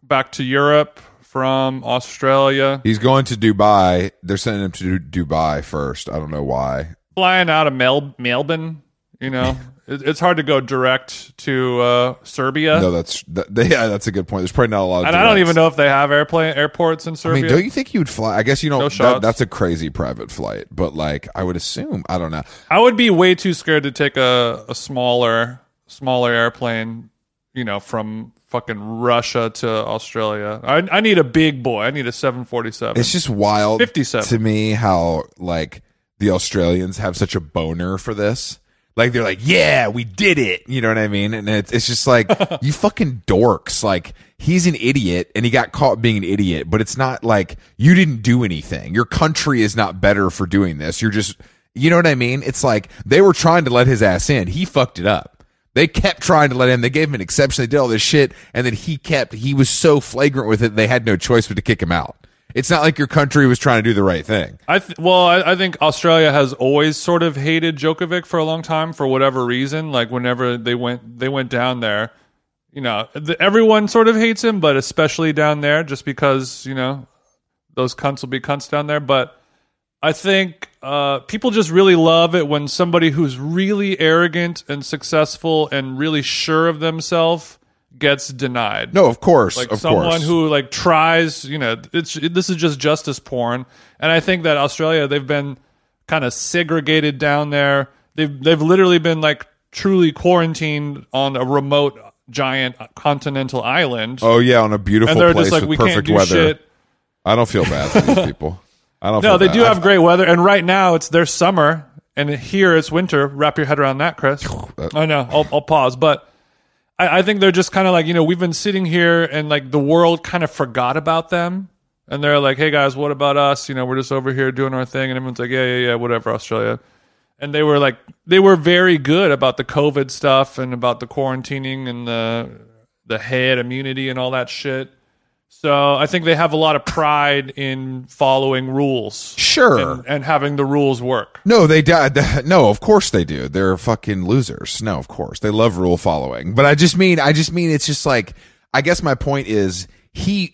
back to Europe from Australia, He's going to Dubai. They're sending him to Dubai first. I don't know why. flying out of Mel- Melbourne. You know, it's hard to go direct to uh, Serbia. No, that's that, yeah, that's a good point. There's probably not a lot of and I don't even know if they have airplane airports in I Serbia. mean, don't you think you would fly? I guess you don't. No that, that's a crazy private flight, but like I would assume. I don't know. I would be way too scared to take a, a smaller smaller airplane, you know, from fucking Russia to Australia. I I need a big boy. I need a 747. It's just wild 57. to me how like the Australians have such a boner for this. Like they're like, yeah, we did it. You know what I mean? And it's it's just like you fucking dorks. Like he's an idiot and he got caught being an idiot, but it's not like you didn't do anything. Your country is not better for doing this. You're just you know what I mean? It's like they were trying to let his ass in. He fucked it up. They kept trying to let him. They gave him an exception. They did all this shit, and then he kept. He was so flagrant with it. They had no choice but to kick him out. It's not like your country was trying to do the right thing. I th- well, I, I think Australia has always sort of hated Djokovic for a long time for whatever reason. Like whenever they went they went down there, you know, the, everyone sort of hates him, but especially down there, just because you know those cunts will be cunts down there. But I think uh, people just really love it when somebody who's really arrogant and successful and really sure of themselves gets denied. No, of course, like of someone course. who like tries, you know, it's this is just justice porn. And I think that Australia, they've been kind of segregated down there. They've they've literally been like truly quarantined on a remote giant continental island. oh yeah, on a beautiful and they're place just like, with we perfect can't do weather. shit. I don't feel bad for these people. I don't. No, they bad. do have great weather, and right now it's their summer, and here it's winter. Wrap your head around that, Chris. Uh, I know. I'll, I'll pause, but I, I think they're just kind of like you know we've been sitting here, and like the world kind of forgot about them, and they're like, hey guys, what about us? You know, we're just over here doing our thing, and everyone's like, yeah, yeah, yeah, whatever, Australia. And they were like, they were very good about the COVID stuff and about the quarantining and the the head immunity and all that shit. So I think they have a lot of pride in following rules Sure. and, and having the rules work. No, they di- No, of course they do. They're fucking losers. No, of course they love rule following. But I just mean, I just mean, it's just like, I guess my point is he,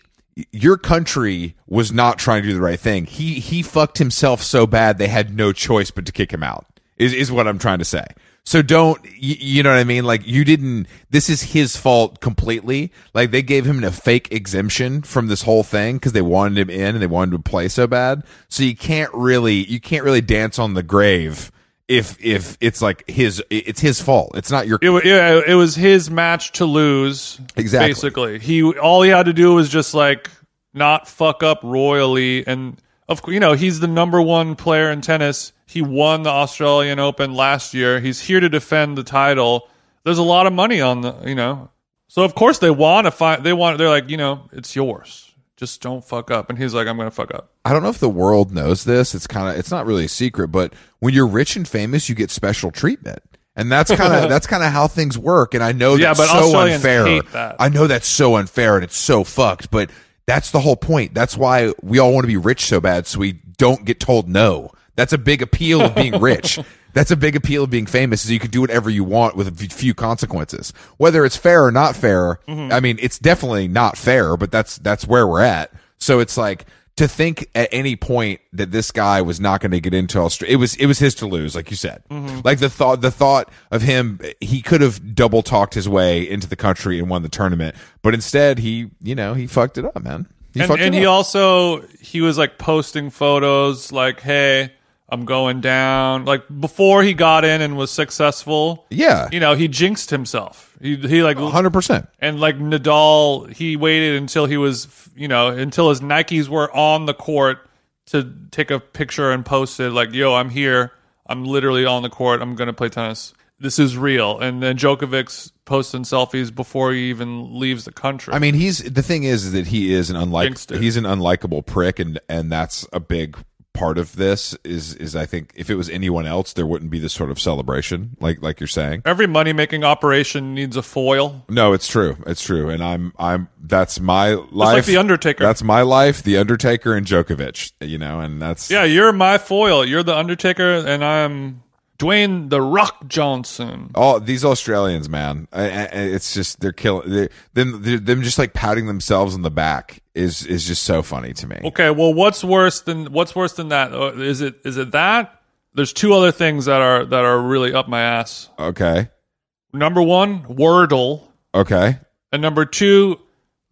your country was not trying to do the right thing. He he fucked himself so bad they had no choice but to kick him out. Is is what I'm trying to say. So don't you, you know what I mean? Like you didn't. This is his fault completely. Like they gave him a fake exemption from this whole thing because they wanted him in and they wanted him to play so bad. So you can't really you can't really dance on the grave if if it's like his it's his fault. It's not your It, yeah, it was his match to lose. Exactly. Basically, he all he had to do was just like not fuck up royally, and of course, you know he's the number one player in tennis. He won the Australian Open last year. He's here to defend the title. There's a lot of money on the, you know, so of course they want to find. They want. They're like, you know, it's yours. Just don't fuck up. And he's like, I'm gonna fuck up. I don't know if the world knows this. It's kind of it's not really a secret, but when you're rich and famous, you get special treatment. And that's kind of that's kind of how things work. And I know Yeah, that's but so Australians unfair. hate that. I know that's so unfair and it's so fucked, but that's the whole point. That's why we all want to be rich so bad so we don't get told no. That's a big appeal of being rich. That's a big appeal of being famous is you can do whatever you want with f- few consequences. Whether it's fair or not fair, Mm-hmm. I mean, it's definitely not fair, but that's that's where we're at. So it's like to think at any point that this guy was not going to get into Australia. It was it was his to lose, like you said. Mm-hmm. Like the thought the thought of him, he could have double talked his way into the country and won the tournament, but instead he, you know, he fucked it up, man. He and, and he also he was like posting photos like hey i'm going down. Like before he got in and was successful yeah, you know he jinxed himself. He, he like hundred percent. and like nadal he waited until he was you know until his nikes were on the court to take a picture and post it like yo i'm here. I'm literally on the court. I'm gonna play tennis. This is real. And then Djokovic's posting selfies before he even leaves the country. I mean, he's the thing is, is that he is an unlike he's an unlikable prick, and and that's a big part of this. Is is I think if it was anyone else, there wouldn't be this sort of celebration, like like you're saying. every money making operation needs a foil No, it's true. It's true, and I'm I'm that's my life. like The Undertaker. That's my life. The Undertaker and Djokovic. You know, and that's Yeah, you're my foil. You're the Undertaker, and I'm Dwayne the Rock Johnson. all these Australians, man. I, I, it's just they're killing they, them. They're, them just like patting themselves on the back is is just so funny to me. Okay, well, what's worse than what's worse than that? Uh, Is it is it that? There's two other things that are that are really up my ass. Okay, Number one, Wordle, okay. and number two,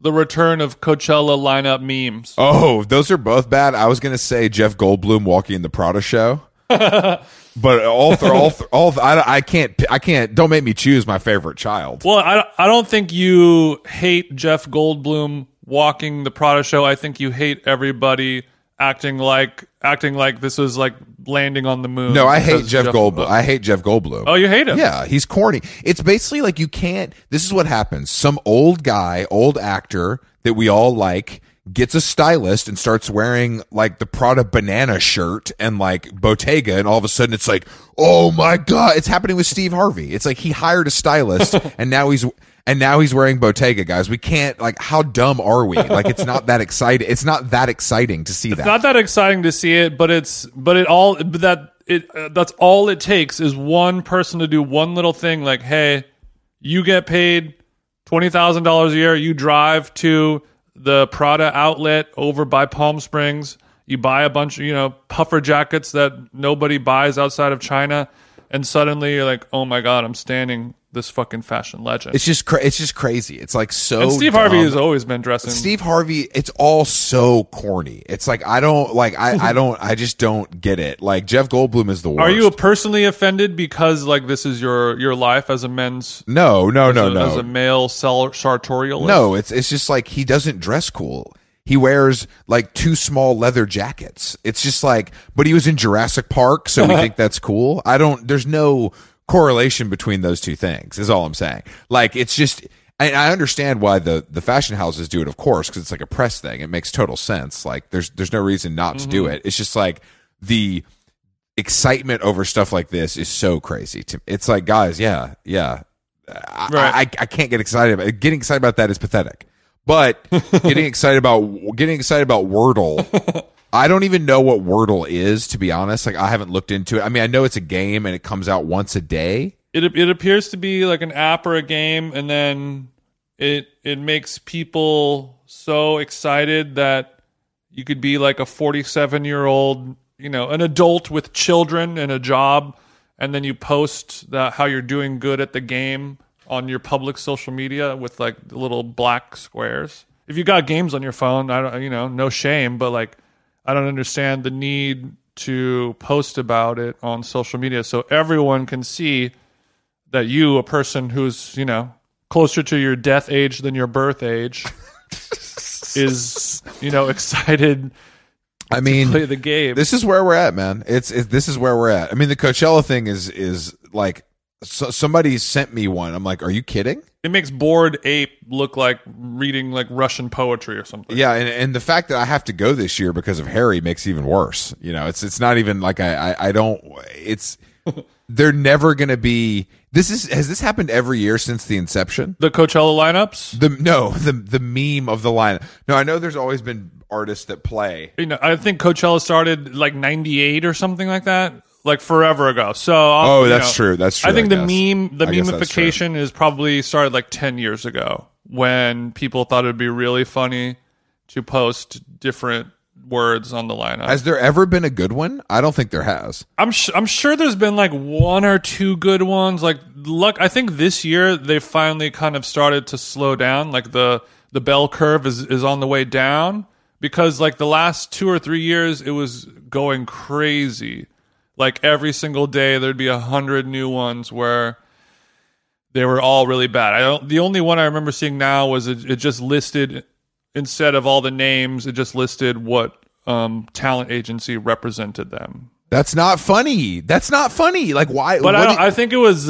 the return of Coachella lineup memes. Oh, those are both bad. I was gonna say Jeff Goldblum walking in the Prada show, but all th- all th- all th- I, I can't I can't. Don't make me choose my favorite child. Well, I I don't think you hate Jeff Goldblum walking the Prada show. I think you hate everybody acting like acting like this was like landing on the moon. No, I hate because Jeff, Goldblum. I hate Jeff Goldblum. oh, you hate him? Yeah, he's corny. It's basically like you can't. This is what happens. Some old guy, old actor that we all like gets a stylist and starts wearing like the Prada banana shirt and like Bottega, and all of a sudden it's like, oh my god, it's happening with Steve Harvey. It's like he hired a stylist and now he's. And now he's wearing Bottega, guys. We can't like. How dumb are we? Like, it's not that exciting. It's not that exciting to see that. not that exciting to see it, but it's but it all but that it uh, that's all it takes is one person to do one little thing like hey, you get paid twenty thousand dollars a year, you drive to the Prada outlet over by Palm Springs, You buy a bunch of, you know, puffer jackets that nobody buys outside of China, and suddenly you're like, oh my God, I'm standing this fucking fashion legend. It's just cra- it's just crazy. It's like so. and Steve Harvey has always been dressing. Steve Harvey, it's all so corny. It's like I don't like I I don't I just don't get it. Like Jeff Goldblum is the worst. Are you personally offended because like this is your your life as a men's no no no a, no as a male sar- sartorialist? no? It's it's just like he doesn't dress cool. He wears like two small leather jackets. It's just like, but he was in Jurassic Park, so we think that's cool. I don't. There's no correlation between those two things. Is all I'm saying. Like it's just. I, I understand why the the fashion houses do it, of course, because it's like a press thing. It makes total sense. Like there's there's no reason not to do mm-hmm. it. It's just like the excitement over stuff like this is so crazy. To it's like, guys, yeah, yeah. I, Right. I, I can't get excited about it. getting excited about that is pathetic. But getting excited about getting excited about Wordle, I don't even know what Wordle is to be honest. Like I haven't looked into it. I mean, I know it's a game and it comes out once a day. it it appears to be like an app or a game, and then it it makes people so excited that you could be like a 47 year old, you know, an adult with children and a job, and then you post that how you're doing good at the game on your public social media with like little black squares. If you got games on your phone, I don't, you know, no shame, but like I don't understand the need to post about it on social media so everyone can see that you, a person who's, you know, closer to your death age than your birth age, is, you know, excited I to mean, play the game. this is where we're at, man. It's it, this is where we're at. I mean, the Coachella thing is is like so, somebody sent me one. I'm like, are you kidding? it makes bored ape look like reading like Russian poetry or something. Yeah, and, and the fact that I have to go this year because of Harry makes it even worse. You know, it's it's not even like I I, I don't. It's they're never gonna be. This is has this happened every year since the inception? The Coachella lineups, The no the the meme of the line. No, I know there's always been artists that play. you know, I think Coachella started like 98 or something like that, like forever ago. So, I'll- Oh, that's know, true. That's true. I think I the meme, the I guess that's true. memification is probably started like 10 years ago when people thought it'd be really funny to post different words on the lineup. Has there ever been a good one? I don't think there has. I'm sh- I'm sure there's been like one or two good ones. Like luck, I think this year they finally kind of started to slow down. Like the the bell curve is is on the way down because like the last two or three years it was going crazy. Like every single day there'd be a hundred new ones where they were all really bad. I don't. The only one I remember seeing now was it, it just listed instead of all the names, it just listed what um, talent agency represented them. That's not funny. That's not funny. Like why? But I, I think it was.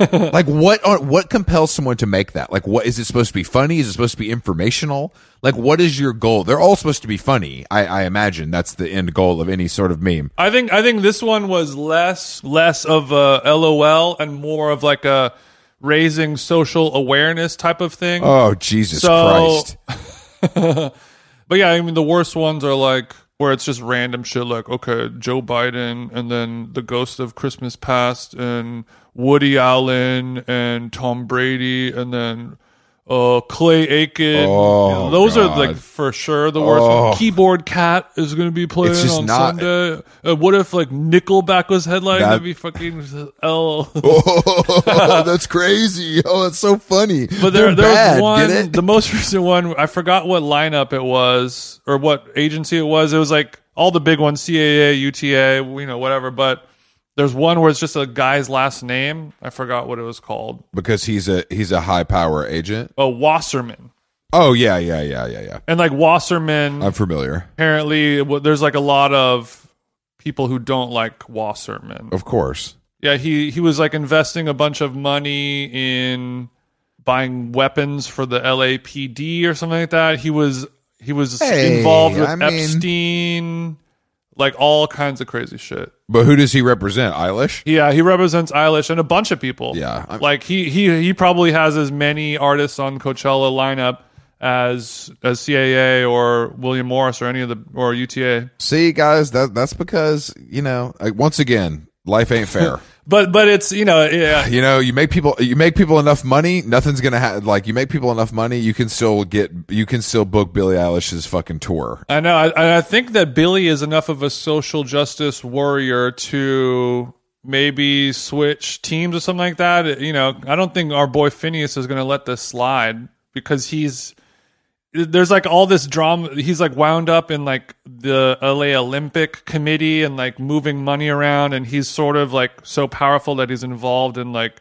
like what are, what compels someone to make that like what is it supposed to be funny is it supposed to be informational like what is your goal? They're all supposed to be funny. I, I imagine that's the end goal of any sort of meme. I think I think this one was less less of a LOL and more of like a raising social awareness type of thing. oh jesus So- christ. But yeah, I mean the worst ones are like where it's just random shit like okay, Joe Biden and then the ghost of Christmas past and Woody Allen and Tom Brady and then uh Clay Aiken. Oh, those God. are like for sure the worst. Oh. Keyboard Cat is going to be playing on not- Sunday. Uh, what if like Nickelback was headlining? That- That'd be fucking L. oh that's crazy oh that's so funny But there, They're there bad, was one, the most recent one. I forgot what lineup it was or what agency it was. It was like all the big ones: CAA, UTA, you know, whatever. But there's one where it's just a guy's last name. I forgot what it was called. because he's a he's a high power agent Oh, Wasserman. oh yeah yeah yeah yeah yeah And like Wasserman, i'm familiar apparently, well, there's like a lot of people who don't like Wasserman. of course Yeah, he he was like investing a bunch of money in buying weapons for the LAPD or something like that. He was he was Hey, involved with I mean- Epstein, like all kinds of crazy shit. but who does he represent eilish Yeah, he represents Eilish and a bunch of people. Yeah, I'm- like he he he probably has as many artists on Coachella lineup as as CAA or William Morris or any of the or UTA. See, guys, that that's because you know, like, once again, Life ain't fair. But but it's you know yeah. you know, you make people you make people enough money, nothing's gonna have like you make people enough money, you can still get you can still book Billie Eilish's fucking tour. I know. I, I think that Billie is enough of a social justice warrior to maybe switch teams or something like that. You know, I don't think our boy Finneas is going to let this slide because he's there's like all this drama. He's like wound up in like the LA Olympic Committee and like moving money around, and he's sort of like so powerful that he's involved in like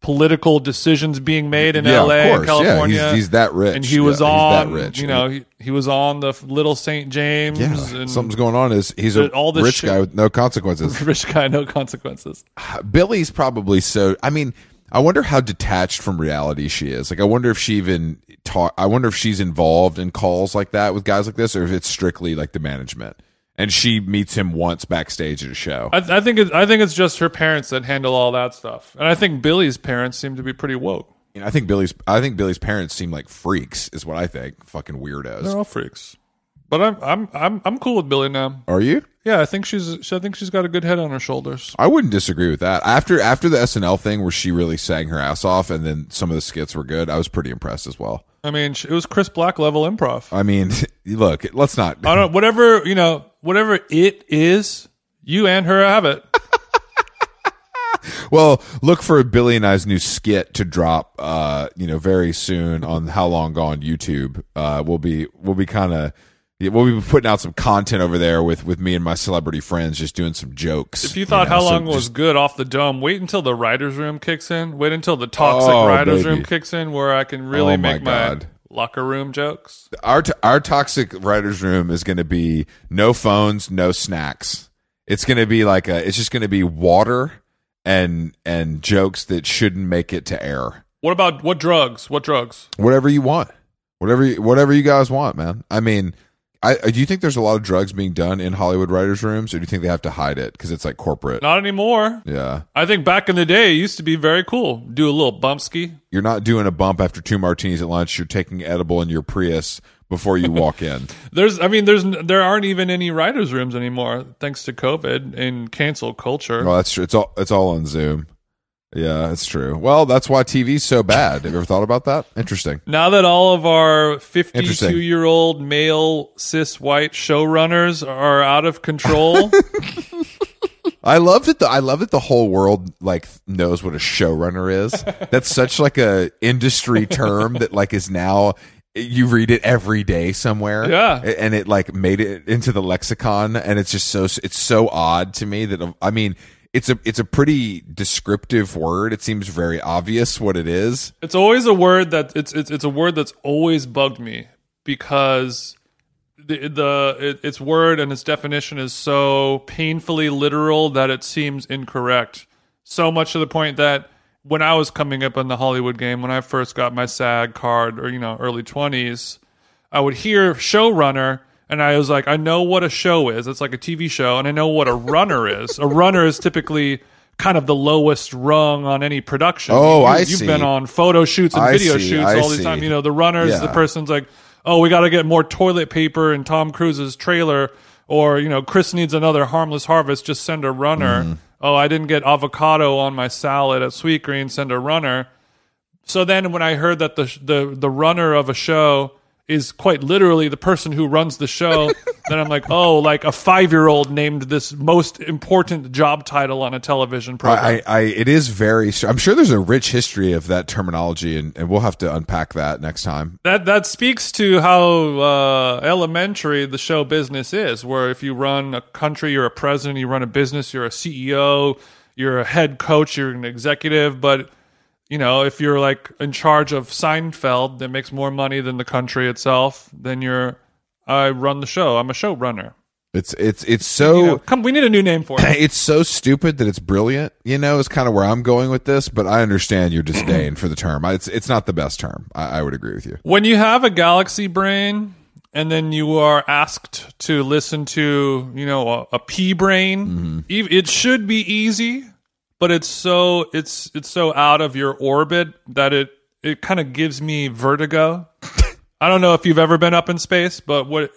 political decisions being made in Yeah, LA and course. Yeah, California. he's- he's that rich. and he Yeah, was on. rich. You know, he, he was on the Little St. James. Yeah, and something's going on. Is he's a all this rich shit- guy with no consequences? rich guy, no consequences. Billie's probably so. I mean, I wonder how detached from reality she is. Like, I wonder if she even talk. I wonder if she's involved in calls like that with guys like this, or if it's strictly like the management. And she meets him once backstage at a show. I, I think it, I think it's just her parents that handle all that stuff, and I think Billie's parents seem to be pretty woke. You know, I think Billie's. I think Billie's parents seem like freaks. Is what I think. Fucking weirdos. They're all freaks. But I'm I'm I'm I'm cool with Billie now. Are you? Yeah, I think she's I think she's got a good head on her shoulders. I wouldn't disagree with that. After after the SNL thing where she really sang her ass off, and then some of the skits were good, I was pretty impressed as well. I mean, it was Chris Black level improv. I mean, look, let's not. I don't whatever you know whatever it is. You and her have it. Well, look for Billie and I's new skit to drop, uh, you know, very soon on How Long Gone YouTube. Uh, we'll be we'll be kind of we'll be putting out some content over there with with me and my celebrity friends, just doing some jokes. If you thought know, how so long was just- good off the dome, wait until the writers' room kicks in. Wait until the toxic Oh, writers' baby. room kicks in, where I can really Oh, make my, God. locker room jokes. our t- our toxic writers room is going to be no phones, no snacks. It's going to be like a. It's just going to be water and and jokes that shouldn't make it to air. What about what drugs? What drugs? whatever you want, whatever you, whatever you guys want, man. I mean, I do you think there's a lot of drugs being done in Hollywood writers' rooms, or do you think they have to hide it because it's like corporate? Not anymore. Yeah, I think back in the day, it used to be very cool. Do a little bumpski. you're not doing a bump after two martinis at lunch. You're taking edible in your Prius before you walk in. There's, I mean, there's, there aren't even any writers' rooms anymore, thanks to COVID and cancel culture. well, that's true. It's all it's all on Zoom. Yeah, it's true. Well, that's why TV's so bad. Have you ever thought about that? Interesting. Now that all of our 52 year old male cis white showrunners are out of control, I love that the I love that the whole world like knows what a showrunner is. That's such like a industry term that like is now you read it every day somewhere. Yeah. and it like made it into the lexicon, and it's just so it's so odd to me that I mean it's a it's a pretty descriptive word. It seems very obvious what it is. it's always a word that it's it's it's a word that's always bugged me because the the it, its word and its definition is so painfully literal that it seems incorrect. So much to the point that when I was coming up in the Hollywood game, when I first got my SAG card or you know early twenties, I would hear showrunner. And I was like, I know what a show is. It's like a TV show, and I know what a runner is. A runner is typically kind of the lowest rung on any production. Oh, You- I You've see. been on photo shoots and I video see, shoots I all the time. You know, the runners, the Yeah. person's like, oh, we got to get more toilet paper in Tom Cruise's trailer, or you know, Chris needs another harmless harvest. Just send a runner. Mm-hmm. Oh, I didn't get avocado on my salad at Sweetgreen. Send a runner. So then, when I heard that the the the runner of a show is quite literally the person who runs the show, then I'm like, oh, like a five year old named this most important job title on a television program. I, I it is very. I'm sure there's a rich history of that terminology, and, and we'll have to unpack that next time. That that speaks to how uh, elementary the show business is. Where if you run a country, you're a president. You run a business, you're a CEO. You're a head coach. You're an executive. But you know, if you're like in charge of Seinfeld, that makes more money than the country itself, then you're. I run the show. I'm a showrunner. It's it's it's so. You know, come, we need a new name for it. it's so stupid that it's brilliant. You know, is kind of where I'm going with this. But I understand your disdain for the term. It's it's not the best term. I, I would agree with you. When you have a galaxy brain and then you are asked to listen to, you know, a, a pea brain, mm-hmm. ev- it should be easy, but it's so it's it's so out of your orbit that it it kind of gives me vertigo. I don't know if you've ever been up in space, but what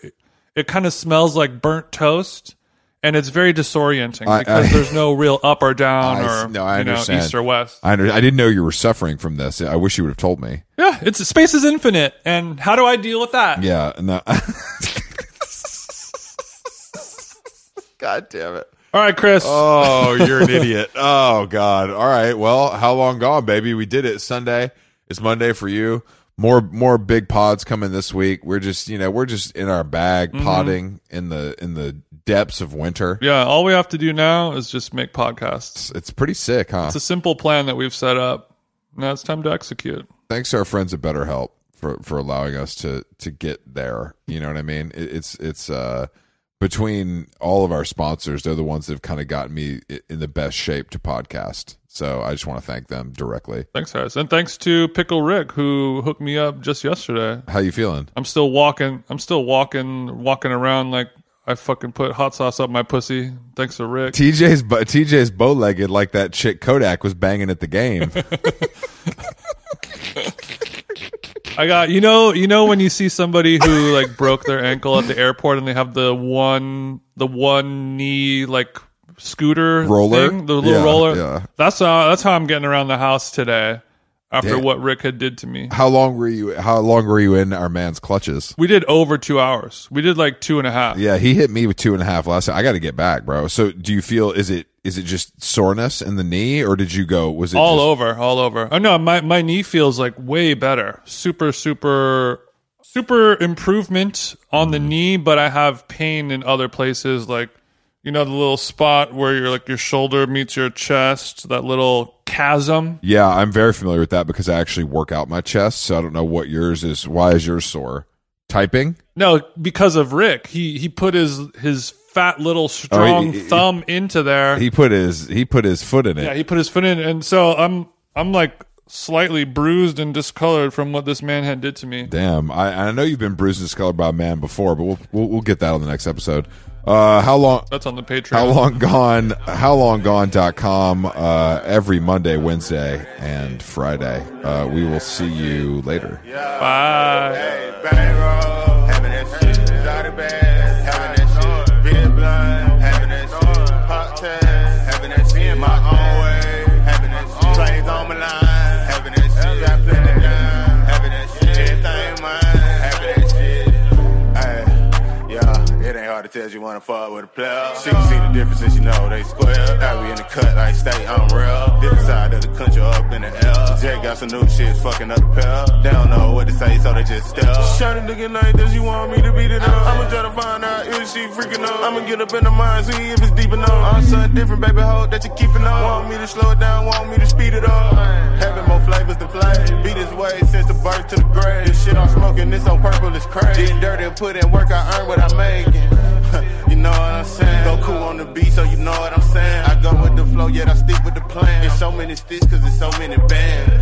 it kind of smells like burnt toast and it's very disorienting I- because I- there's no real up or down I- or no, I you know, understand. east or west. I, under, I didn't know you were suffering from this. I wish you would have told me. Yeah, it's space is infinite, and how do I deal with that? Yeah. No. God damn it. All right, Chris. Oh, you're an idiot. Oh God. All right. Well, how long gone, baby? We did it Sunday. It's Monday for you. More more big pods coming this week. We're just you know we're just in our bag potting in the in the depths of winter. yeah, all we have to do now is just make podcasts. It's pretty sick, huh? It's a simple plan that we've set up. Now it's time to execute. Thanks to our friends at BetterHelp for for allowing us to to get there. You know what I mean? It, it's it's uh between all of our sponsors, they're the ones that have kind of gotten me in the best shape to podcast. So I just want to thank them directly. Thanks, Harris, and thanks to Pickle Rick who hooked me up just yesterday. How you feeling? I'm still walking. I'm still walking, walking around like I fucking put hot sauce up my pussy. Thanks to Rick. TJ's TJ's bow legged like that chick Kodak was banging at the game. I got you know you know when you see somebody who like broke their ankle at the airport and they have the one the one knee like scooter Roller? thing, the little Yeah, roller. yeah. That's how that's how I'm getting around the house today after Damn. what Rick had did to me. how long were you? How long were you in our man's clutches? We did over two hours. We did like two and a half. Yeah, he hit me with two and a half last time. I got to get back, bro. So, do you feel is it is it just soreness in the knee, or did you go? Was it all just, over, all over. Oh no, my my knee feels like way better. Super, super, super improvement on the mm. knee, but I have pain in other places, like you know the little spot where your like your shoulder meets your chest, that little chasm. Yeah, I'm very familiar with that because I actually work out my chest. So I don't know what yours is. Why is yours sore? Typing? No, because of Rick, he he put his his fat little oh, strong Oh, he- he- thumb into there. He put his he put his foot in it. yeah, he put his foot in, and so I'm I'm like slightly bruised and discolored from what this man had did to me. Damn, I, I know you've been bruised and discolored by a man before, but we'll we'll, we'll get that on the next episode. Uh, how long? That's on the Patreon. How long gone? Howlonggone.com uh, every Monday, Wednesday, and Friday. Uh, we will see you later. Bye. Hey, you fuck with a player. She can see the difference and she know they square. Now we in the cut like state, I'm real. Different side of the country up in the air. Jay got some new shit fucking up the pair. They don't know what to say, so they just stare. Shawty looking like this, you want me to beat it up? I'ma try to find out if she freaking up. I'ma get up in the mind, see if it's deep enough. I'm something different, baby, hold that you keeping up. Want me to slow it down, want me to speed it up. Having more flavors than flavors. Be this way since the birth to the grave. This shit I'm smoking, this on purple is crazy. Getting dirty and put in work, I earn what I'm making. You know what I'm saying? Go cool on the beat, so you know what I'm saying. I go with the flow, yet I stick with the plan. It's so many sticks, cause it's so many bands.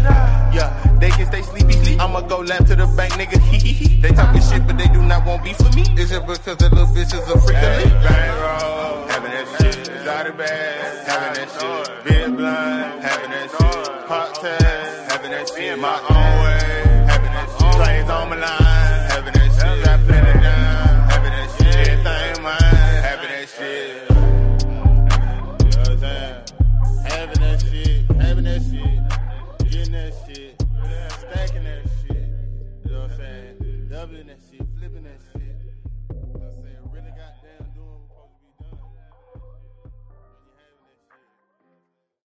Yeah, they can stay sleepy, sleep. I'ma go lap to the bank, nigga. Hee hee hee. They talking shit, but they do not want beef with me. Is it because the little bitch is a freak of? Bankroll, having that shit. Exotic bag, having that shit. Big blind, having that shit. Pop tag, having that shit. My own way, having that shit. Plays on my line,